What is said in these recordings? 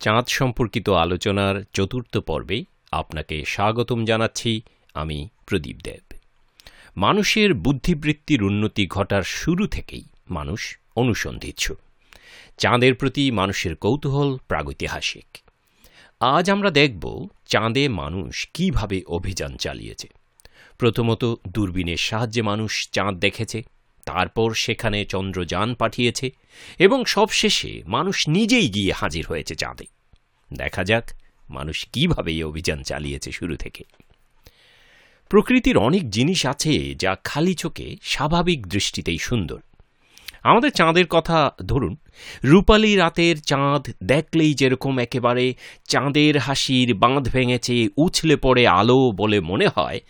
চাঁদ সম্পর্কিত আলোচনার চতুর্থ পর্বে আপনাকে স্বাগতম জানাচ্ছি আমি প্রদীপ দেব। মানুষের বুদ্ধিবৃত্তির উন্নতি ঘটার শুরু থেকেই মানুষ অনুসন্ধিৎসু চাঁদের প্রতি মানুষের কৌতূহল প্রাগৈতিহাসিক। আজ আমরা দেখব চাঁদে মানুষ কীভাবে অভিযান চালিয়েছে। প্রথমত দূরবীনের সাহায্যে মানুষ চাঁদ দেখেছে, তারপর সেখানে চন্দ্রযান পাঠিয়েছে এবং সবশেষে মানুষ নিজেই গিয়ে হাজির হয়েছে চাঁদে। দেখা যাক মানুষ কীভাবে এই অভিযান চালিয়েছে শুরু থেকে। প্রকৃতির অনেক জিনিস আছে যা খালি চোখে স্বাভাবিক দৃষ্টিতেই সুন্দর। আমাদের চাঁদের কথা ধরুন। রূপালী রাতের চাঁদ দেখলেই যেরকম একেবারে চাঁদের হাসির বাঁধ ভেঙেছে, উছলে পড়ে আলো বলে মনে হয়।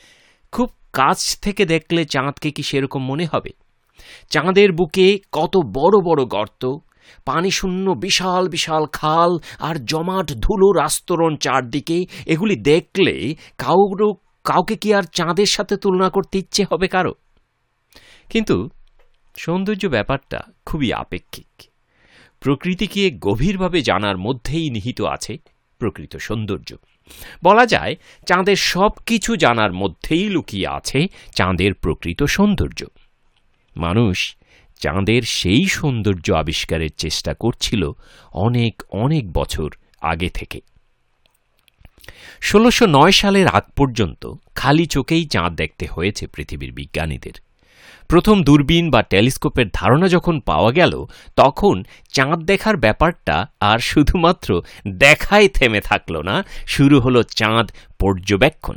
খুব কাছ থেকে দেখলে চাঁদকে কি সেরকম মনে হবে? চাঁদের বুকে কত বড় বড় গর্ত, পানি শূন্য বিশাল বিশাল খাল আর জমাট ধুলোর আস্তরণ চারদিকে, এগুলি দেখলে কাউরো, কাউকে কি আর চাঁদের সাথে তুলনা করতে ইচ্ছে হবে কারও? কিন্তু সৌন্দর্য ব্যাপারটা খুবই আপেক্ষিক। প্রকৃতিকে গভীরভাবে জানার মধ্যেই নিহিত আছে প্রকৃত সৌন্দর্য। বলা যায়, চাঁদের সব কিছু জানার মধ্যেই লুকিয়ে আছে চাঁদের প্রকৃত সৌন্দর্য। মানুষ চাঁদের সেই সৌন্দর্য আবিষ্কারের চেষ্টা করছিল অনেক অনেক বছর আগে থেকে। ষোলোশো নয় সালের আগ পর্যন্ত খালি চোখেই চাঁদ দেখতে হয়েছে পৃথিবীর বিজ্ঞানীদের। প্রথম দূরবীন বা টেলিস্কোপের ধারণা যখন পাওয়া গেল, তখন চাঁদ দেখার ব্যাপারটা আর শুধুমাত্র দেখাই থেমে থাকল না, শুরু হলো চাঁদ পর্যবেক্ষণ।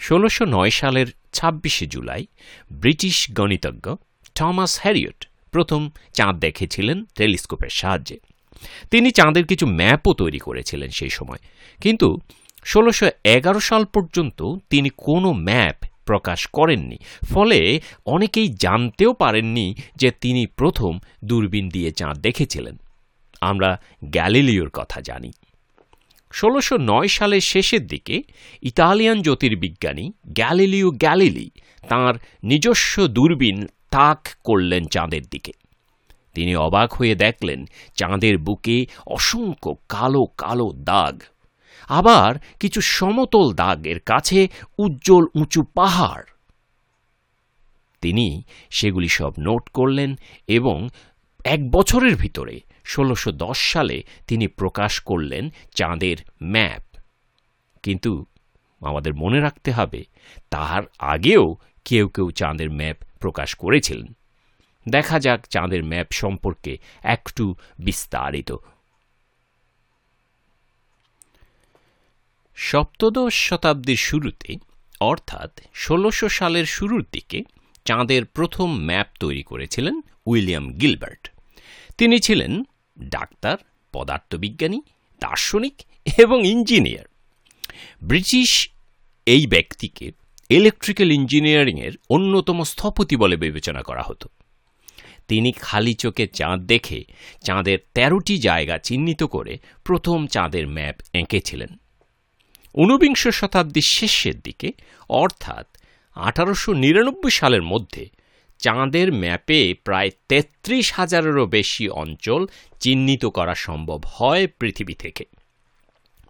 ষোলোশো নয় সালের ছাব্বিশে জুলাই, ব্রিটিশ গণিতজ্ঞ থমাস হ্যারিয়ট প্রথম চাঁদ দেখেছিলেন টেলিস্কোপের সাহায্যে। তিনি চাঁদের কিছু ম্যাপও তৈরি করেছিলেন সেই সময়। কিন্তু ষোলোশো সাল পর্যন্ত তিনি কোনো ম্যাপ প্রকাশ করেননি। ফলে অনেকেই জানতেও পারেননি যে তিনি প্রথম দূরবীন দিয়ে চাঁদ দেখেছিলেন। আমরা গ্যালিলিওর কথা জানি। ষোলোশো নয় সালের শেষের দিকে ইতালিয়ান জ্যোতির্বিজ্ঞানী গ্যালিলিও গ্যালিলি তার নিজস্ব দূরবীন তাক করলেন চাঁদের দিকে। তিনি অবাক হয়ে দেখলেন, চাঁদের বুকে অসংখ্য কালো কালো দাগ আবার কিছু সমতল দাগের কাছে উজ্জ্বল উঁচু পাহাড়। তিনি সেগুলি সব নোট করলেন এবং এক বছরের ভিতরে ষোলোশো সালে তিনি প্রকাশ করলেন চাঁদের ম্যাপ। কিন্তু আমাদের মনে রাখতে হবে তার আগেও কেউ কেউ চাঁদের ম্যাপ প্রকাশ করেছিলেন। দেখা যাক চাঁদের ম্যাপ সম্পর্কে একটু বিস্তারিত সপ্তদশ শতাব্দীর শুরুতে, অর্থাৎ ষোলোশো সালের শুরুর দিকে, চাঁদের প্রথম ম্যাপ তৈরি করেছিলেন উইলিয়াম গিলবার্ট। তিনি ছিলেন ডাক্তার, পদার্থবিজ্ঞানী, দার্শনিক এবং ইঞ্জিনিয়ার। ব্রিটিশ এই ব্যক্তিকে ইলেকট্রিক্যাল ইঞ্জিনিয়ারিংয়ের অন্যতম স্থপতি বলে বিবেচনা করা হতো। তিনি খালি চোখে চাঁদ দেখে চাঁদের তেরোটি জায়গা চিহ্নিত করে প্রথম চাঁদের ম্যাপ এঁকেছিলেন। ঊনবিংশ শতাব্দীর শেষের দিকে, অর্থাৎ আঠারোশো নিরানব্বই সালের মধ্যে, চাঁদের ম্যাপে প্রায় তেত্রিশ হাজারেরও বেশি অঞ্চল চিহ্নিত করা সম্ভব হয় পৃথিবী থেকে।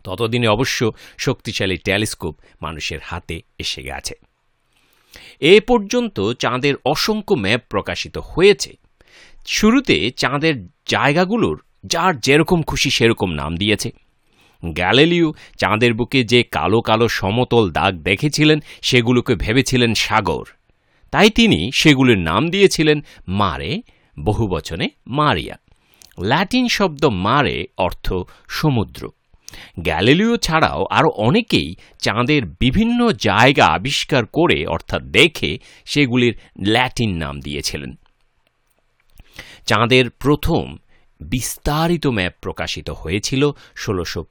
ততদিনে অবশ্য শক্তিশালী টেলিস্কোপ মানুষের হাতে এসে গেছে। এ পর্যন্ত চাঁদের অসংখ্য ম্যাপ প্রকাশিত হয়েছে। শুরুতে চাঁদের জায়গাগুলোর যার যেরকম খুশি সেরকম নাম দিয়েছে। গ্যালেলিও, চাঁদের বুকে যে কালো কালো সমতল দাগ দেখেছিলেন, সেগুলোকে ভেবেছিলেন সাগর। তাই তিনি সেগুলির নাম দিয়েছিলেন মারে, বহু বচনে মারিয়া। ল্যাটিন শব্দ মারে অর্থ সমুদ্র। গ্যালিলিও ছাড়াও আরও অনেকেই চাঁদের বিভিন্ন জায়গা আবিষ্কার করে, অর্থাৎ দেখে, সেগুলির ল্যাটিন নাম দিয়েছিলেন। চাঁদের প্রথম বিস্তারিত ম্যাপ প্রকাশিত হয়েছিল ষোলোশো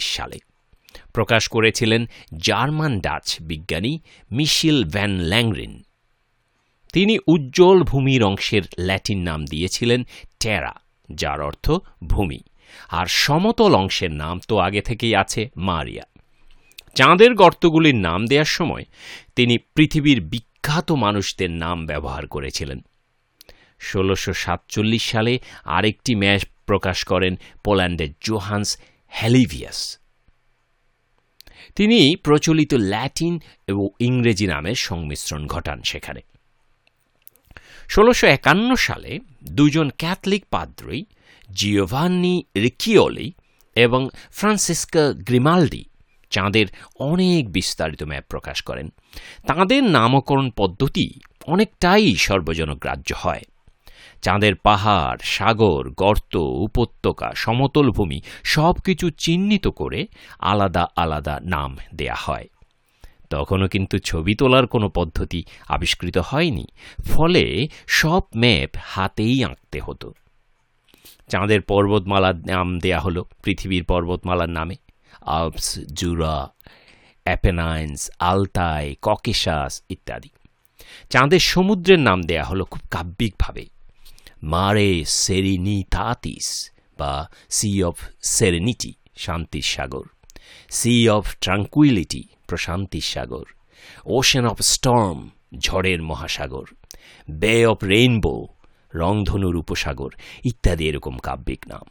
সালে। প্রকাশ করেছিলেন জার্মান ডাচ বিজ্ঞানী মিশিল ভ্যান ল্যাংরিন। তিনি উজ্জ্বল ভূমির অংশের ল্যাটিন নাম দিয়েছিলেন টেরা, যার অর্থ ভূমি। আর সমতল অংশের নাম তো আগে থেকেই আছে মারিয়া। চাঁদের গর্তগুলির নাম দেওয়ার সময় তিনি পৃথিবীর বিখ্যাত মানুষদের নাম ব্যবহার করেছিলেন। ষোলোশো সাতচল্লিশ সালে আরেকটি ম্যাচ প্রকাশ করেন পোল্যান্ডের জোহান্স হ্যালিভিয়াস তিনি প্রচলিত ল্যাটিন এবং ইংরেজি নামের সংমিশ্রণ ঘটান সেখানে। ষোলোশো একান্ন সালে দুজন ক্যাথলিক পাদ্রই জিওভান্নি রিকিওলি এবং ফ্রান্সিস্কা গ্রিমাল্ডি চাঁদের অনেক বিস্তারিত ম্যাপ প্রকাশ করেন। তাঁদের নামকরণ পদ্ধতি অনেকটাই সর্বজনগ্রাহ্য হয়। চাঁদের পাহাড়, সাগর, গর্ত, উপত্যকা, সমতল ভূমি সব কিছু চিহ্নিত করে আলাদা আলাদা নাম দেয়া হয়। তখনও কিন্তু ছবি তোলার কোনো পদ্ধতি আবিষ্কৃত হয়নি, ফলে সব ম্যাপ হাতেই আঁকতে হতো। চাঁদের পর্বতমালার নাম দেয়া হলো পৃথিবীর পর্বতমালার নামে। Alps, Jura, Apennines Altai Caucasus ইত্যাদি। চাঁদের সমুদ্রের নাম দেয়া হলো খুব কাব্যিকভাবে। মারে সেরিনিতাতিস বা সি অফ সেরেনিটি শান্তির সাগর। সি অফ ট্রাঙ্কুইলিটি প্রশান্তির সাগর। ওশেন অফ স্টর্ম ঝড়ের মহাসাগর। বে অফ রেইনবো রংধনুর উপসাগর, ইত্যাদি এরকম কাব্যিক নাম।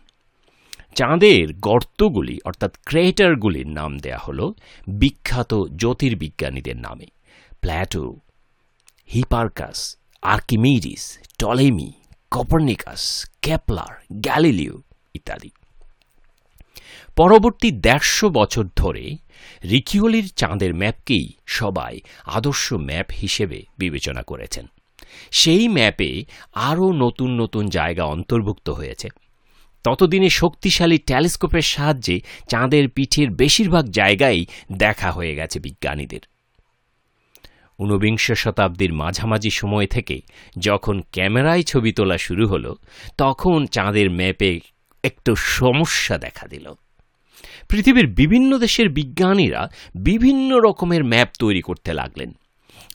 চাঁদের গর্তগুলি, অর্থাৎ ক্রেটারগুলির নাম দেয়া হল বিখ্যাত জ্যোতির্বিজ্ঞানীদের নামে। Plato Hipparchus Archimedes Ptolemy Copernicus Kepler Galileo ইত্যাদি। পরবর্তী দেড়শো বছর ধরে রিকিওলির চাঁদের ম্যাপকেই সবাই আদর্শ ম্যাপ হিসেবে বিবেচনা করেছেন। সেই ম্যাপে আরও নতুন নতুন জায়গা অন্তর্ভুক্ত হয়েছে। ততদিনে শক্তিশালী টেলিস্কোপের সাহায্যে চাঁদের পিঠের বেশিরভাগ জায়গায় দেখা হয়ে গেছে বিজ্ঞানীদের। ঊনবিংশ শতাব্দীর মাঝামাঝি সময় থেকে যখন ক্যামেরায় ছবি তোলা শুরু হলো, তখন চাঁদের ম্যাপে একটু সমস্যা দেখা দিল। পৃথিবীর বিভিন্ন দেশের বিজ্ঞানীরা বিভিন্ন রকমের ম্যাপ তৈরি করতে লাগলেন।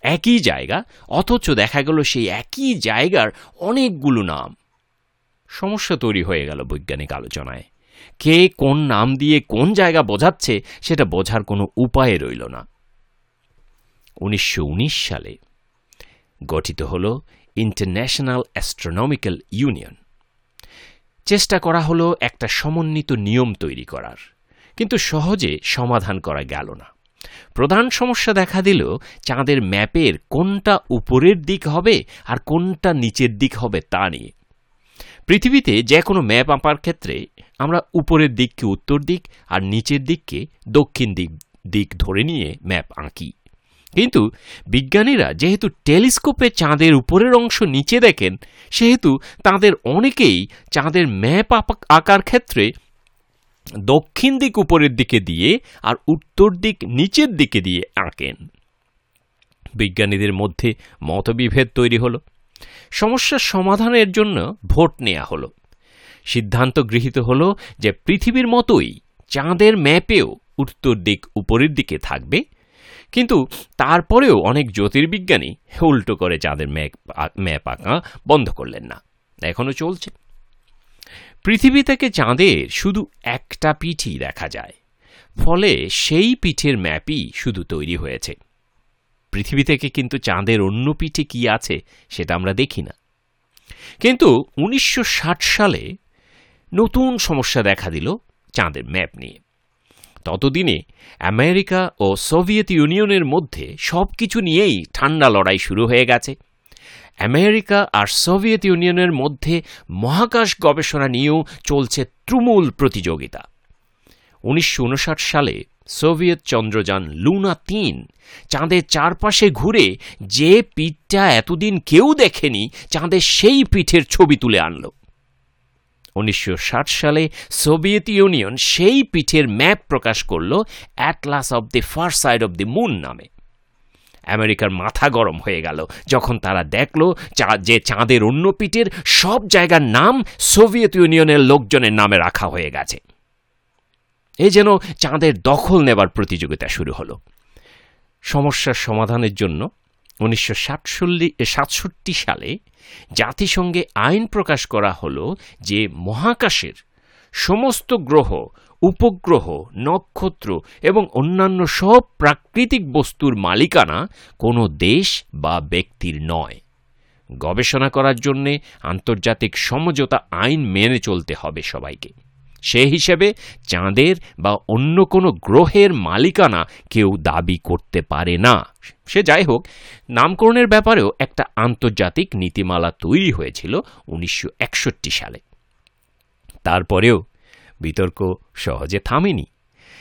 একই জায়গা, অথচ দেখা গেল সেই একই জায়গার অনেকগুলো নাম। সমস্যা তৈরি হয়ে গেল বৈজ্ঞানিক আলোচনায়। কে কোন নাম দিয়ে কোন জায়গা বোঝাচ্ছে, সেটা বোঝার কোনো উপায় রইল না। উনিশশো উনিশ সালে গঠিত হল ইন্টারন্যাশনাল অ্যাস্ট্রোনমিক্যাল ইউনিয়ন চেষ্টা করা হলো একটা সমন্বিত নিয়ম তৈরি করার, কিন্তু সহজে সমাধান করা গেল না। প্রধান সমস্যা দেখা দিল চাঁদের ম্যাপের কোনটা উপরের দিক হবে আর কোনটা নিচের দিক হবে তা নিয়ে। পৃথিবীতে যে কোনো ম্যাপ আঁকার ক্ষেত্রে আমরা উপরের দিককে উত্তর দিক আর নিচের দিককে দক্ষিণ দিক দিক ধরে নিয়ে ম্যাপ আঁকি। কিন্তু বিজ্ঞানীরা যেহেতু টেলিস্কোপে চাঁদের উপরের অংশ নিচে দেখেন, সেহেতু তাদের অনেকেই চাঁদের ম্যাপ আঁকার ক্ষেত্রে দক্ষিণ দিক উপরের দিকে দিয়ে আর উত্তর দিক নিচের দিকে দিয়ে আঁকেন। বিজ্ঞানীদের মধ্যে মতবিভেদ তৈরি হলো। সমস্যার সমাধানের জন্য ভোট নেওয়া হলো। সিদ্ধান্ত গৃহীত হলো যে পৃথিবীর মতোই চাঁদের ম্যাপেও উত্তর দিক উপরের দিকে থাকবে কিন্তু তারপরেও অনেক জ্যোতির্বিজ্ঞানী উল্টো করে চাঁদের ম্যাপ ম্যাপ আঁকা বন্ধ করলেন না। এখনও চলছে। পৃথিবী থেকে চাঁদের শুধু একটা পিঠই দেখা যায়। ফলে সেই পিঠের ম্যাপই শুধু তৈরি হয়েছে। পৃথিবী থেকে কিন্তু চাঁদের অন্য পিঠে কি আছে সেটা আমরা দেখি না। কিন্তু উনিশশো ষাট সালে নতুন সমস্যা দেখা দিল চাঁদের ম্যাপ নিয়ে। ততদিনে আমেরিকা ও সোভিয়েত ইউনিয়নের মধ্যে সব কিছু নিয়েই ঠান্ডা লড়াই শুরু হয়ে গেছে। আমেরিকা আর সোভিয়েত ইউনিয়নের মধ্যে মহাকাশ গবেষণা নিয়েও চলছে তুমুল প্রতিযোগিতা। উনিশশো উনষাট সালে সোভিয়েত চন্দ্রযান লুনা তিন চাঁদের চারপাশে ঘুরে যে পিঠটা এতদিন কেউ দেখেনি, চাঁদের সেই পিঠের ছবি তুলে আনল। উনিশশো ষাট সালে সোভিয়েত ইউনিয়ন সেই পিঠের ম্যাপ প্রকাশ করল atlas of the far side of the moon নামে। আমেরিকার মাথা গরম হয়ে গেল যখন তারা দেখল যে চাঁদের অন্য পিঠের সব জায়গার নাম সোভিয়েত ইউনিয়নের লোকজনের নামে রাখা হয়ে গেছে। এ যেন চাঁদের দখল নেবার প্রতিযোগিতা শুরু হলো। সমস্যার সমাধানের জন্য উনিশশো সাতষট্টি সালে জাতিসংঘে আইন প্রকাশ করা হল যে মহাকাশের সমস্ত গ্রহ, উপগ্রহ, নক্ষত্র এবং অন্যান্য সব প্রাকৃতিক বস্তুর মালিকানা কোনো দেশ বা ব্যক্তির নয়। গবেষণা করার জন্যে আন্তর্জাতিক সমঝোতা আইন মেনে চলতে হবে সবাইকে। সে হিসেবে চাঁদের বা অন্য কোনো গ্রহের মালিকানা কেউ দাবি করতে পারে না। সে যাই হোক, নামকরণের ব্যাপারেও একটা আন্তর্জাতিক নীতিমালা তৈরি হয়েছিল উনিশশো একষট্টি সালে। তারপরেও বিতর্ক সহজে থামেনি।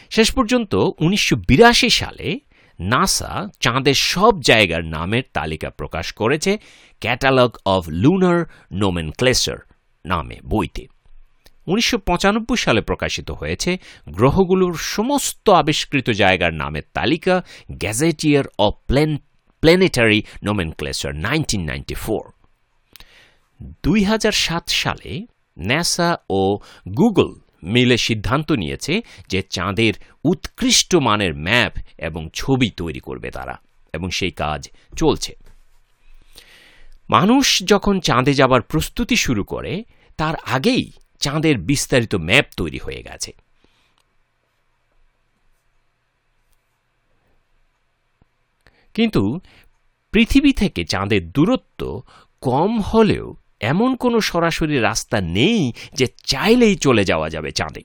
শেষ পর্যন্ত উনিশশো বিরাশি সালে নাসা চাঁদের সব জায়গার নামের তালিকা প্রকাশ করেছে catalogue of lunar nomenclature নামে বইতে। উনিশশো পঁচানব্বই সালে প্রকাশিত হয়েছে গ্রহগুলোর সমস্ত আবিষ্কৃত জায়গার নামের তালিকা gazetteer of plane planetary nomenclature nineteen দুই সালে ন্যাসা ও গুগল মিলে সিদ্ধান্ত নিয়েছে যে চাঁদের উৎকৃষ্ট মানের ম্যাপ এবং ছবি তৈরি করবে তারা, এবং সেই কাজ চলছে। মানুষ যখন চাঁদে যাবার প্রস্তুতি শুরু করে, তার আগেই চাঁদের বিস্তারিত ম্যাপ তৈরি হয়ে গেছে। কিন্তু পৃথিবী থেকে চাঁদের দূরত্ব কম হলেও এমন কোনো সরাসরি রাস্তা নেই যে চাইলেই চলে যাওয়া যাবে চাঁদে।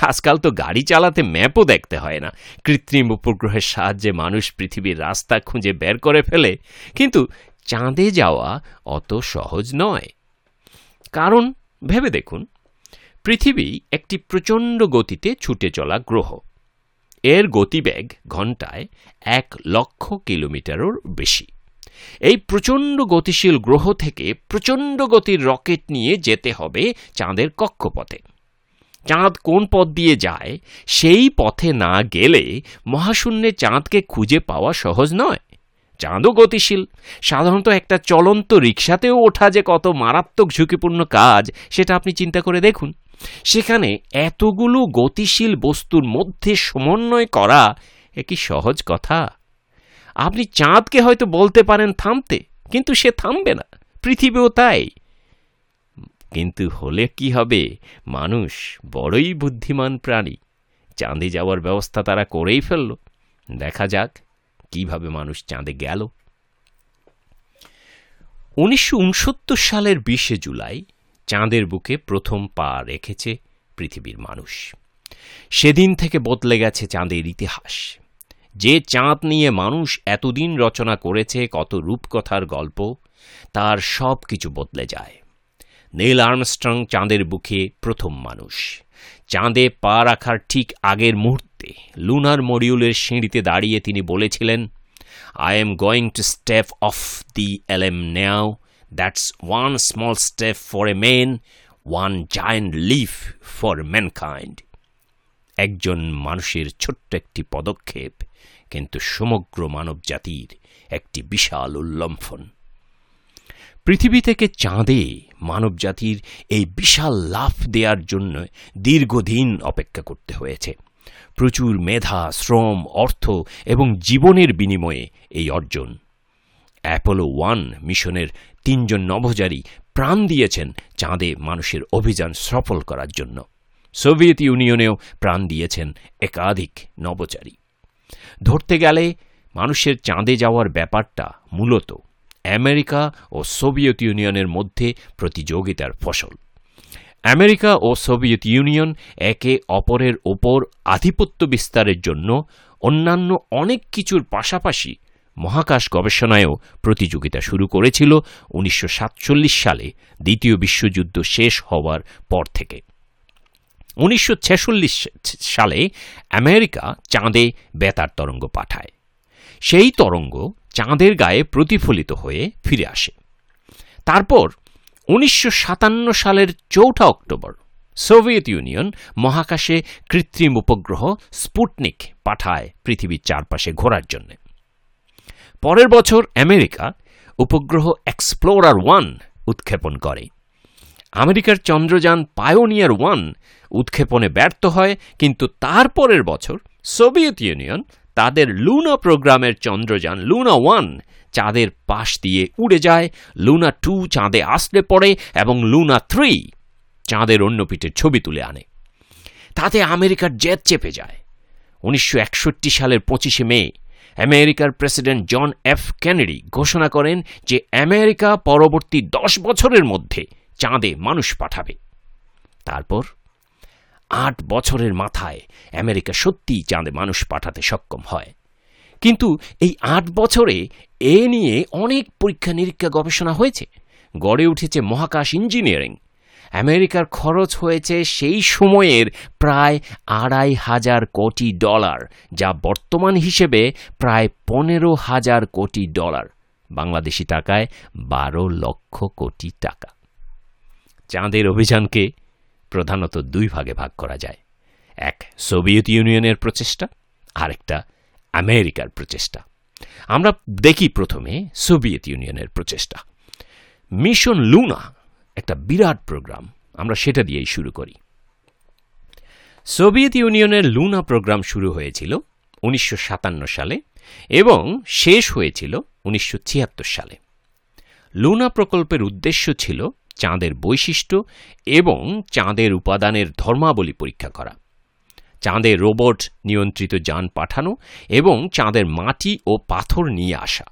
আজকাল তো গাড়ি চালাতে ম্যাপও দেখতে হয় না। কৃত্রিম উপগ্রহের সাহায্যে মানুষ পৃথিবীর রাস্তা খুঁজে বের করে ফেলে, কিন্তু চাঁদে যাওয়া অত সহজ নয়। কারণ, ভেবে দেখুন পৃথিবী একটি প্রচণ্ড গতিতে ছুটে চলা গ্রহ। এর গতিবেগ ঘন্টায় এক লক্ষ কিলোমিটারও বেশি। এই প্রচণ্ড গতিশীল গ্রহ থেকে প্রচণ্ড গতির রকেট নিয়ে যেতে হবে চাঁদের কক্ষপথে। চাঁদ কোন পথ দিয়ে যায়, সেই পথে না গেলে মহাশূন্যে চাঁদকে খুঁজে পাওয়া সহজ নয়। চাঁদও গতিশীল। সাধারণত একটা চলন্ত রিক্সাতেও ওঠা যে কত মারাত্মক ঝুঁকিপূর্ণ কাজ, সেটা আপনি চিন্তা করে দেখুন। সেখানে এতগুলো গতিশীল বস্তুর মধ্যে সমন্বয় করা এ কি সহজ কথা? আপনি চাঁদকে হয়তো বলতে পারেন থামতে, কিন্তু সে থামবে না। পৃথিবীও তাই। কিন্তু হলে কি হবে? মানুষ বড়ই বুদ্ধিমান প্রাণী। চাঁদে যাওয়ার ব্যবস্থা তারা করেই ফেলল। দেখা যাক কীভাবে মানুষ চাঁদে গেল। উনিশশো উনসত্তর সালের বিশে জুলাই চাঁদের বুকে প্রথম পা রেখেছে পৃথিবীর মানুষ। সেদিন থেকে বদলে গেছে চাঁদের ইতিহাস। যে চাঁদ নিয়ে মানুষ এতদিন রচনা করেছে, কত রূপকথার গল্প, তার সব কিছু বদলে যায়। নীল আর্মস্ট্রং চাঁদের বুকে প্রথম মানুষ। চাঁদে পা রাখার ঠিক আগের মুহূর্তে, লুনার মডিউলের সিঁড়িতে দাঁড়িয়ে তিনি বলেছিলেন I am going to step off the L M now that's one small step for a man one giant leap for mankind একজন মানুষের ছোট্ট একটি পদক্ষেপ কিন্তু সমগ্র মানবজাতির একটি বিশাল উল্লম্ফন। পৃথিবী থেকে চাঁদে মানবজাতির এই বিশাল লাফ দেওয়ার জন্য দীর্ঘদিন অপেক্ষা করতে হয়েছে। প্রচুর মেধা, শ্রম, অর্থ এবং জীবনের বিনিময়ে এই অর্জন অ্যাপোলো ওয়ান মিশনের তিনজন নভোচারী প্রাণ দিয়েছেন চাঁদে মানুষের অভিযান সফল করার জন্য। সোভিয়েত ইউনিয়নেও প্রাণ দিয়েছেন একাধিক নভোচারী। ধরতে গেলে মানুষের চাঁদে যাওয়ার ব্যাপারটা মূলত আমেরিকা ও সোভিয়েত ইউনিয়নের মধ্যে প্রতিযোগিতার ফসল। আমেরিকা ও সোভিয়েত ইউনিয়ন একে অপরের ওপর আধিপত্য বিস্তারের জন্য অন্যান্য অনেক কিছুর পাশাপাশি মহাকাশ গবেষণায়ও প্রতিযোগিতা শুরু করেছিল উনিশশো সাতচল্লিশ সালে, দ্বিতীয় বিশ্বযুদ্ধ শেষ হওয়ার পর থেকে। উনিশশো ছেচল্লিশ সালে আমেরিকা চাঁদে বেতার তরঙ্গ পাঠায়। সেই তরঙ্গ চাঁদের গায়ে প্রতিফলিত হয়ে ফিরে আসে। তারপর উনিশশো সাতান্ন সালের চৌঠা অক্টোবর, সোভিয়েত ইউনিয়ন মহাকাশে কৃত্রিম উপগ্রহ স্পুটনিক পাঠায় পৃথিবীর চারপাশে ঘোরার জন্য। পরের বছর আমেরিকা উপগ্রহ এক্সপ্লোরার ওয়ান উৎক্ষেপণ করে। আমেরিকার চন্দ্রযান পায়োনিয়ার ওয়ান উৎক্ষেপণে ব্যর্থ হয়, কিন্তু তারপরের বছর সোভিয়েত ইউনিয়ন তাদের লুনা প্রোগ্রামের চন্দ্রযান লুনা ওয়ান চাঁদের পাশ দিয়ে উড়ে যায় লুনা টু চাঁদে আসলে পড়ে এবং লুনা থ্রি চাঁদের অন্য পিঠের ছবি তুলে আনে। তাতে আমেরিকার জেদ চেপে যায়। উনিশশো একষট্টি সালের পঁচিশে মে আমেরিকার প্রেসিডেন্ট জন এফ কেনেডি ঘোষণা করেন যে আমেরিকা পরবর্তী দশ বছরের মধ্যে চাঁদে মানুষ পাঠাবে। তারপর আট বছরের মাথায় আমেরিকা সত্যিই চাঁদে মানুষ পাঠাতে সক্ষম হয়। কিন্তু এই আট বছরে এ নিয়ে অনেক পরীক্ষা নিরীক্ষা গবেষণা হয়েছে। গড়ে উঠেছে মহাকাশ ইঞ্জিনিয়ারিং। আমেরিকার খরচ হয়েছে সেই সময়ের প্রায় আড়াই হাজার কোটি ডলার, যা বর্তমান হিসেবে প্রায় পনেরো হাজার কোটি ডলার, বাংলাদেশি টাকায় বারো লক্ষ কোটি টাকা। চাঁদের অভিযানকে প্রধানত দুই ভাগে ভাগ করা যায়, এক সোভিয়েত ইউনিয়নের প্রচেষ্টা, আরেকটা আমেরিকার প্রচেষ্টা। আমরা দেখি প্রথমে সোভিয়েত ইউনিয়নের প্রচেষ্টা। মিশন লুনা একটা বিরাট প্রোগ্রাম। আমরা সেটা দিয়েই শুরু করি। সোভিয়েত ইউনিয়নের লুনা প্রোগ্রাম শুরু হয়েছিল উনিশশো সাতান্ন সালে এবং শেষ হয়েছিল উনিশশো ছিয়াত্তর সালে। লুনা প্রকল্পের উদ্দেশ্য ছিল চাঁদের বৈশিষ্ট্য এবং চাঁদের উপাদানের ধর্মাবলী পরীক্ষা করা। চাঁদে রোবট নিয়ন্ত্রিত যান পাঠানো এবং চাঁদের মাটি ও পাথর নিয়ে আসা।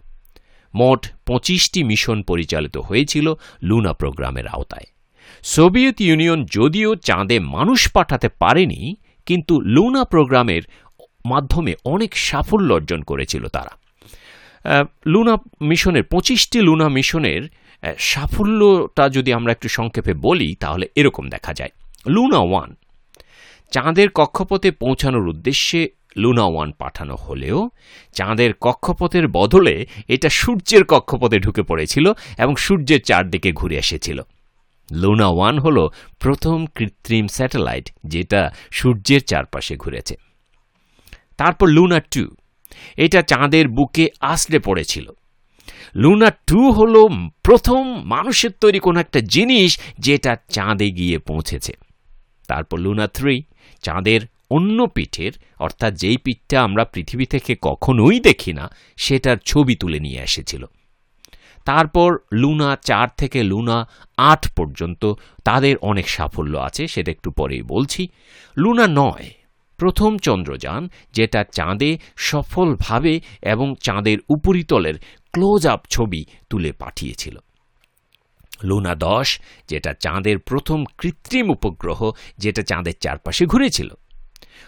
মোট পঁচিশটি মিশন পরিচালিত হয়েছিল লুনা প্রোগ্রামের আওতায়। সোভিয়েত ইউনিয়ন যদিও চাঁদে মানুষ পাঠাতে পারেনি, কিন্তু লুনা প্রোগ্রামের মাধ্যমে অনেক সাফল্য অর্জন করেছিল তারা। লুনা মিশনের পঁচিশটি লুনা মিশনের সাফল্যটা যদি আমরা একটু সংক্ষেপে বলি, তাহলে এরকম দেখা যায়। লুনা ওয়ান, চাঁদের কক্ষপথে পৌঁছানোর উদ্দেশ্যে লুনা ওয়ান পাঠানো হলেও চাঁদের কক্ষপথের বদলে এটা সূর্যের কক্ষপথে ঢুকে পড়েছিল এবং সূর্যের চারদিকে ঘুরে এসেছিল। লুনা ওয়ান হল প্রথম কৃত্রিম স্যাটেলাইট যেটা সূর্যের চারপাশে ঘুরেছে। তারপর লুনা টু, এটা চাঁদের বুকে আসলে পড়েছিল। লুনা টু হল প্রথম মানুষের তৈরি কোনো একটা জিনিস যেটা চাঁদে গিয়ে পৌঁছেছে। তারপর লুনা থ্রি, চাঁদের অন্য পিঠের, অর্থাৎ যেই পিঠটা আমরা পৃথিবী থেকে কখনোই দেখি না, সেটার ছবি তুলে নিয়ে এসেছিল। তারপর লুনা চার থেকে লুনা আট পর্যন্ত তাদের অনেক সাফল্য আছে, সেটা একটু পরেই বলছি। লুনা নয়, প্রথম চন্দ্রযান, যেটা চাঁদে সফলভাবে এবং চাঁদের উপরিতলের ক্লোজ আপ ছবি তুলে পাঠিয়েছিল। লুনা দশ, যেটা চাঁদের প্রথম কৃত্রিম উপগ্রহ, যেটা চাঁদের চারপাশে ঘুরেছিল।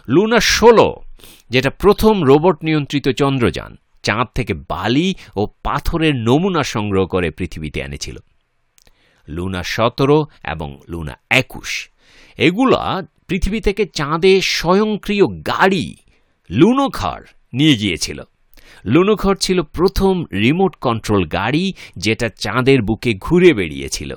লুনা ষোলো যেটা প্রথম রোবট নিয়ন্ত্রিত চন্দ্রযান, চাঁদ থেকে বালি ও পাথরের নমুনা সংগ্রহ করে পৃথিবীতে এনেছিল। লুনা সতেরো এবং লুনা একুশ এগুলা পৃথিবী থেকে চাঁদে স্বয়ংক্রিয় গাড়ি লুনোখর নিয়ে গিয়েছিল। লুনোখর ছিল প্রথম রিমোট কন্ট্রোল গাড়ি যেটা চাঁদের বুকে ঘুরে বেরিয়েছিল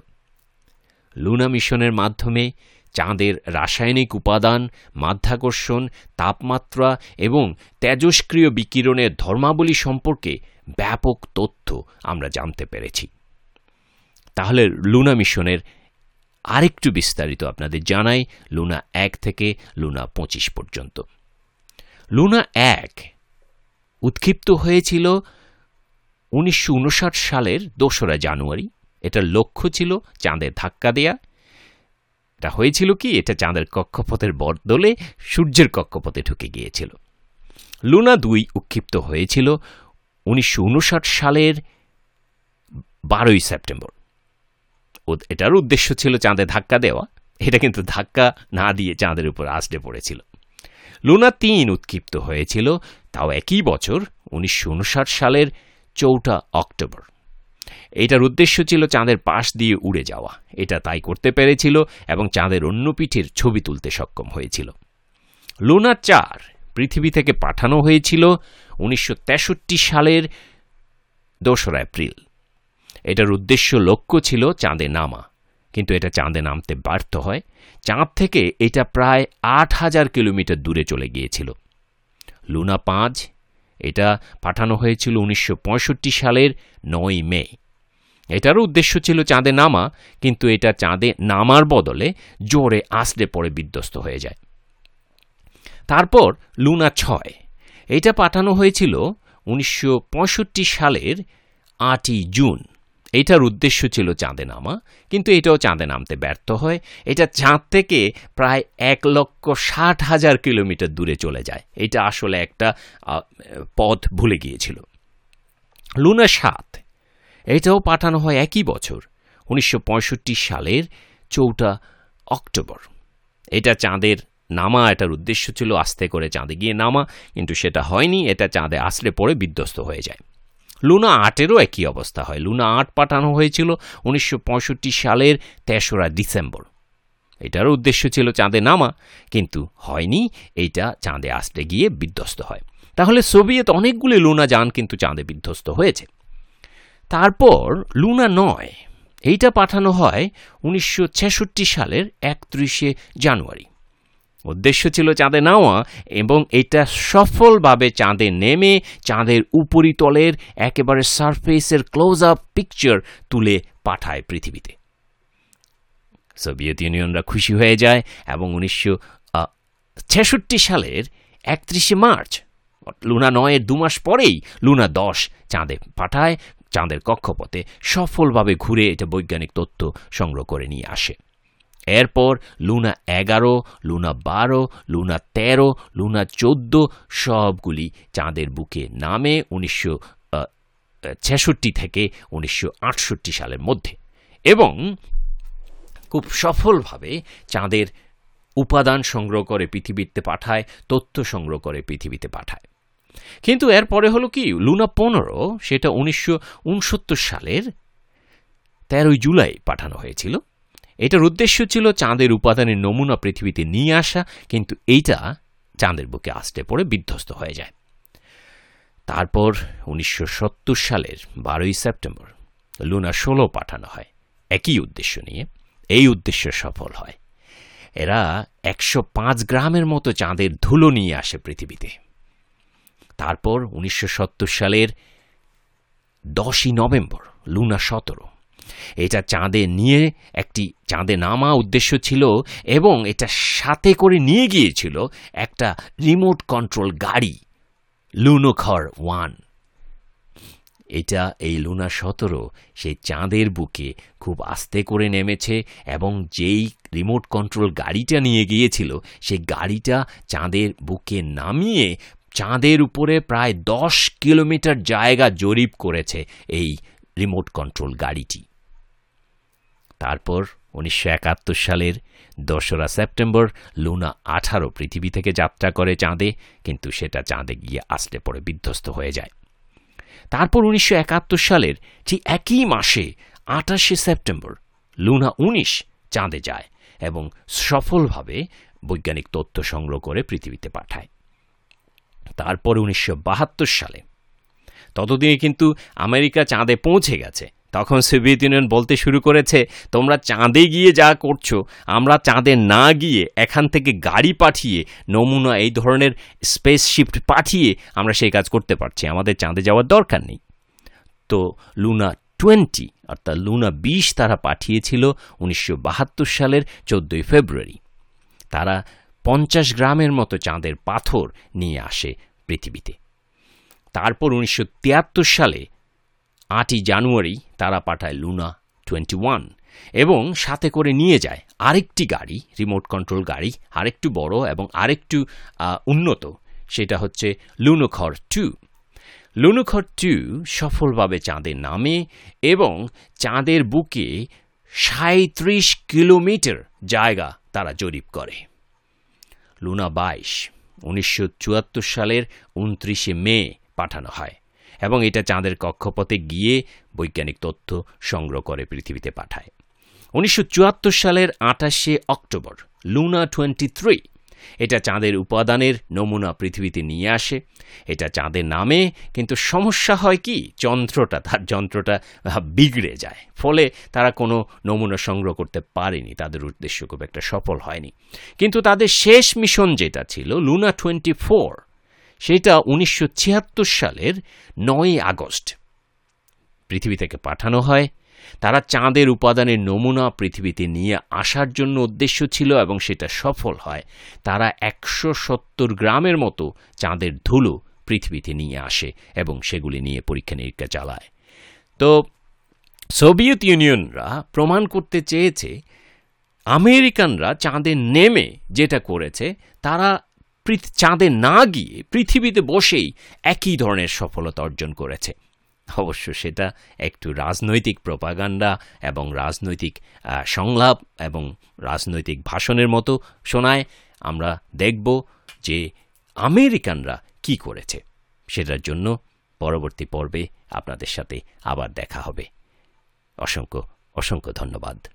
লুনা মিশনের মাধ্যমে চাঁদের রাসায়নিক উপাদান, মাধ্যাকর্ষণ, তাপমাত্রা এবং তেজস্ক্রিয় বিকিরণের ধর্মাবলী সম্পর্কে ব্যাপক তথ্য আমরা জানতে পেরেছি। তাহলে লুনা মিশনের আরেকটু বিস্তারিত আপনাদের জানাই, লুনা এক থেকে লুনা পঁচিশ পর্যন্ত। লুনা এক উৎক্ষিপ্ত হয়েছিল উনিশশো উনষাট সালের দোসরা জানুয়ারি। এটার লক্ষ্য ছিল চাঁদের ধাক্কা দেয়া এটা হয়েছিল কি? এটা চাঁদের কক্ষপথের বদলে সূর্যের কক্ষপথে ঢুকে গিয়েছিল। লুনা দুই উৎক্ষিপ্ত হয়েছিল উনিশশো উনষাট সালের বারোই সেপ্টেম্বর। এটার উদ্দেশ্য ছিল চাঁদে ধাক্কা দেওয়া। এটা কিন্তু ধাক্কা না দিয়ে চাঁদের উপর আসলে পড়েছিল। লুনা তিন উৎক্ষিপ্ত হয়েছিল, তাও একই বছর উনিশশো উনষাট সালের চৌঠা অক্টোবর। এটার উদ্দেশ্য ছিল চাঁদের পাশ দিয়ে উড়ে যাওয়া। এটা তাই করতে পেরেছিল এবং চাঁদের অন্য পিঠের ছবি তুলতে সক্ষম হয়েছিল। লুনা চার পৃথিবী থেকে পাঠানো হয়েছিল উনিশশো তেষট্টি সালের দোসরা এপ্রিল। এটার উদ্দেশ্য লক্ষ্য ছিল চাঁদে নামা। কিন্তু এটা চাঁদে নামতে ব্যর্থ হয়। চাঁদ থেকে এটা প্রায় আট হাজার কিলোমিটার দূরে চলে গিয়েছিল। লুনা পাঁচ এটা পাঠানো হয়েছিল উনিশশো পঁয়ষট্টি সালের নয় মে। এটার উদ্দেশ্য ছিল চাঁদে নামা, কিন্তু এটা চাঁদে নামার বদলে জোরে আসলে পরে বিধ্বস্ত হয়ে যায়। তারপর লুনা ছয়। এটা পাঠানো হয়েছিল উনিশশো পঁয়ষট্টি সালের আটই জুন। এটার উদ্দেশ্য ছিল চাঁদে নামা, কিন্তু এটাও চাঁদে নামতে ব্যর্থ হয়। এটা চাঁদ থেকে প্রায় এক লক্ষ ষাট হাজার কিলোমিটার দূরে চলে যায়। এটা আসলে একটা পথ ভুলে গিয়েছিল। লুনা সাত, এটাও পাঠানো হয় একই বছর, উনিশশো পঁয়ষট্টি সালের চৌঠা অক্টোবর। এটা চাঁদের নামা, এটার উদ্দেশ্য ছিল আস্তে করে চাঁদে গিয়ে নামা, কিন্তু সেটা হয়নি, এটা চাঁদে আসলে পরে বিধ্বস্ত হয়ে যায়। লুনা আটেরও একই অবস্থা হয়। লুনা আট পাঠানো হয়েছিল উনিশশো পঁয়ষট্টি সালের তেসরা ডিসেম্বর। এটারও উদ্দেশ্য ছিল চাঁদে নামা, কিন্তু হয়নি, এইটা চাঁদে আসতে গিয়ে বিধ্বস্ত হয়। তাহলে সোভিয়েত অনেকগুলি লুনা যান কিন্তু চাঁদে বিধ্বস্ত হয়েছে। তারপর লুনা নয়, এইটা পাঠানো হয় উনিশশো ছেষট্টি সালের একত্রিশে জানুয়ারি। উদ্দেশ্য ছিল চাঁদে নেওয়া এবং এটা সফলভাবে চাঁদে নেমে চাঁদের উপরিতলের একেবারে সারফেসের ক্লোজ আপ পিকচার তুলে পাঠায় পৃথিবীতে। সোভিয়েত ইউনিয়নরা খুশি হয়ে যায় এবং উনিশশো ছেষট্টি সালের একত্রিশে মার্চ, লুনা নয়ের দু মাস পরেই লুনা দশ চাঁদে পাঠায়, চাঁদের কক্ষপথে সফলভাবে ঘুরে এটা বৈজ্ঞানিক তথ্য সংগ্রহ করে নিয়ে আসে। এরপর লুনা এগারো, লুনা বারো, লুনা তেরো, লুনা চোদ্দ, সবগুলি চাঁদের বুকে নামে উনিশশো ছেষট্টি থেকে উনিশশো আটষট্টি সালের মধ্যে। এবং খুব সফলভাবে চাঁদের উপাদান সংগ্রহ করে পৃথিবীতে পাঠায়, তথ্য সংগ্রহ করে পৃথিবীতে পাঠায়। কিন্তু এরপরে হলো কি? লুনা পনেরো, সেটা উনিশশো উনসত্তর সালের তেরোই জুলাই পাঠানো হয়েছিল। এটার উদ্দেশ্য ছিল চাঁদের উপাদানের নমুনা পৃথিবীতে নিয়ে আসা, কিন্তু এইটা চাঁদের বুকে আসতে পড়ে বিধ্বস্ত হয়ে যায়। তারপর উনিশশো সত্তর সালের বারোই সেপ্টেম্বর লুনা ষোলো পাঠানো হয়। একই উদ্দেশ্য নিয়ে এই উদ্দেশ্য সফল হয়। এরা একশো পাঁচ গ্রামের মতো চাঁদের ধুলো নিয়ে আসে পৃথিবীতে। তারপর উনিশশো সত্তর সালের দশই নভেম্বর, লুনা সতেরো এটা চাঁদে নিয়ে, একটি চাঁদে নামা উদ্দেশ্য ছিল এবং এটা সাথে করে নিয়ে গিয়েছিল একটা রিমোট কন্ট্রোল গাড়ি লুনোখর ওয়ান। এটা এই লুনা সতেরো সেই চাঁদের বুকে খুব আস্তে করে নেমেছে এবং যেই রিমোট কন্ট্রোল গাড়িটা নিয়ে গিয়েছিল, সেই গাড়িটা চাঁদের বুকে নামিয়ে চাঁদের উপরে প্রায় দশ কিলোমিটার জায়গা জরিপ করেছে এই রিমোট কন্ট্রোল গাড়িটি। তারপর উনিশশো একাত্তর সালের দোসরা সেপ্টেম্বর লুনা আঠারো পৃথিবী থেকে যাত্রা করে চাঁদে, কিন্তু সেটা চাঁদে গিয়ে আসলে পরে বিধ্বস্ত হয়ে যায়। তারপর উনিশশো একাত্তর সালের ঠিক একই মাসে, আঠাশে সেপ্টেম্বর, লুনা উনিশ চাঁদে যায় এবং সফলভাবে বৈজ্ঞানিক তথ্য সংগ্রহ করে পৃথিবীতে পাঠায়। তারপর উনিশশো বাহাত্তর সালে, ততদিনে কিন্তু আমেরিকা চাঁদে পৌঁছে গেছে। তখন সোভিয়েত ইউনিয়ন বলতে শুরু করেছে, তোমরা চাঁদে গিয়ে যা করছ, আমরা চাঁদে না গিয়ে এখান থেকে গাড়ি পাঠিয়ে, নমুনা এই ধরনের স্পেস শিফট পাঠিয়ে আমরা সেই কাজ করতে পারছি। আমাদের চাঁদে যাওয়ার দরকার নেই। তো লুনা টোয়েন্টি, অর্থাৎ লুনা বিশ তারা পাঠিয়েছিল উনিশশো বাহাত্তর সালের চোদ্দোই ফেব্রুয়ারি। তারা পঞ্চাশ গ্রামের মতো চাঁদের পাথর নিয়ে আসে পৃথিবীতে। তারপর উনিশশো তিয়াত্তর সালে আটই জানুয়ারি তারা পাঠায় লুনা টোয়েন্টি ওয়ান এবং সাথে করে নিয়ে যায় আরেকটি গাড়ি, রিমোট কন্ট্রোল গাড়ি, আরেকটু বড় এবং আরেকটু উন্নত। সেটা হচ্ছে লুনোখর টু। লুনোখর টু সফলভাবে চাঁদের নামে এবং চাঁদের বুকে সাঁত্রিশ কিলোমিটার জায়গা তারা জরিপ করে। লুনা বাইশ, উনিশশো সালের উনত্রিশে মে পাঠানো হয়। এবং এটা চাঁদের কক্ষপথে গিয়ে বৈজ্ঞানিক তথ্য সংগ্রহ করে পৃথিবীতে পাঠায়। উনিশশো চুয়াত্তর সালের আঠাশে অক্টোবর লুনা টোয়েন্টি থ্রি এটা চাঁদের উপাদানের নমুনা পৃথিবীতে নিয়ে আসে। এটা চাঁদের নামে, কিন্তু সমস্যা হয় কি? যন্ত্রটা, তার যন্ত্রটা বিগড়ে যায়। ফলে তারা কোনো নমুনা সংগ্রহ করতে পারেনি। তাদের উদ্দেশ্য খুব একটা সফল হয়নি। কিন্তু তাদের শেষ মিশন যেটা ছিল লুনা টোয়েন্টি ফোর সেটা উনিশশো ছিয়াত্তর সালের নয় আগস্ট। পৃথিবী থেকে পাঠানো হয়। তারা চাঁদের উপাদানের নমুনা পৃথিবীতে নিয়ে আসার জন্য উদ্দেশ্য ছিল এবং সেটা সফল হয়। তারা একশো সত্তর গ্রামের মতো চাঁদের ধুলো পৃথিবীতে নিয়ে আসে এবং সেগুলি নিয়ে পরীক্ষা নিরীক্ষা চালায়। তো সোভিয়েত ইউনিয়নরা প্রমাণ করতে চেয়েছে, আমেরিকানরা চাঁদে নেমে যেটা করেছে, তারা চাঁদে না গিয়ে পৃথিবীতে বসেই একই ধরনের সফলতা অর্জন করেছে। অবশ্য সেটা একটু রাজনৈতিক প্রপাগান্ডা এবং রাজনৈতিক সংলাপ এবং রাজনৈতিক ভাষণের মতো শোনায়। আমরা দেখব যে আমেরিকানরা কি করেছে। সেটার জন্য পরবর্তী পর্বে আপনাদের সাথে আবার দেখা হবে। অসংখ্য অসংখ্য ধন্যবাদ।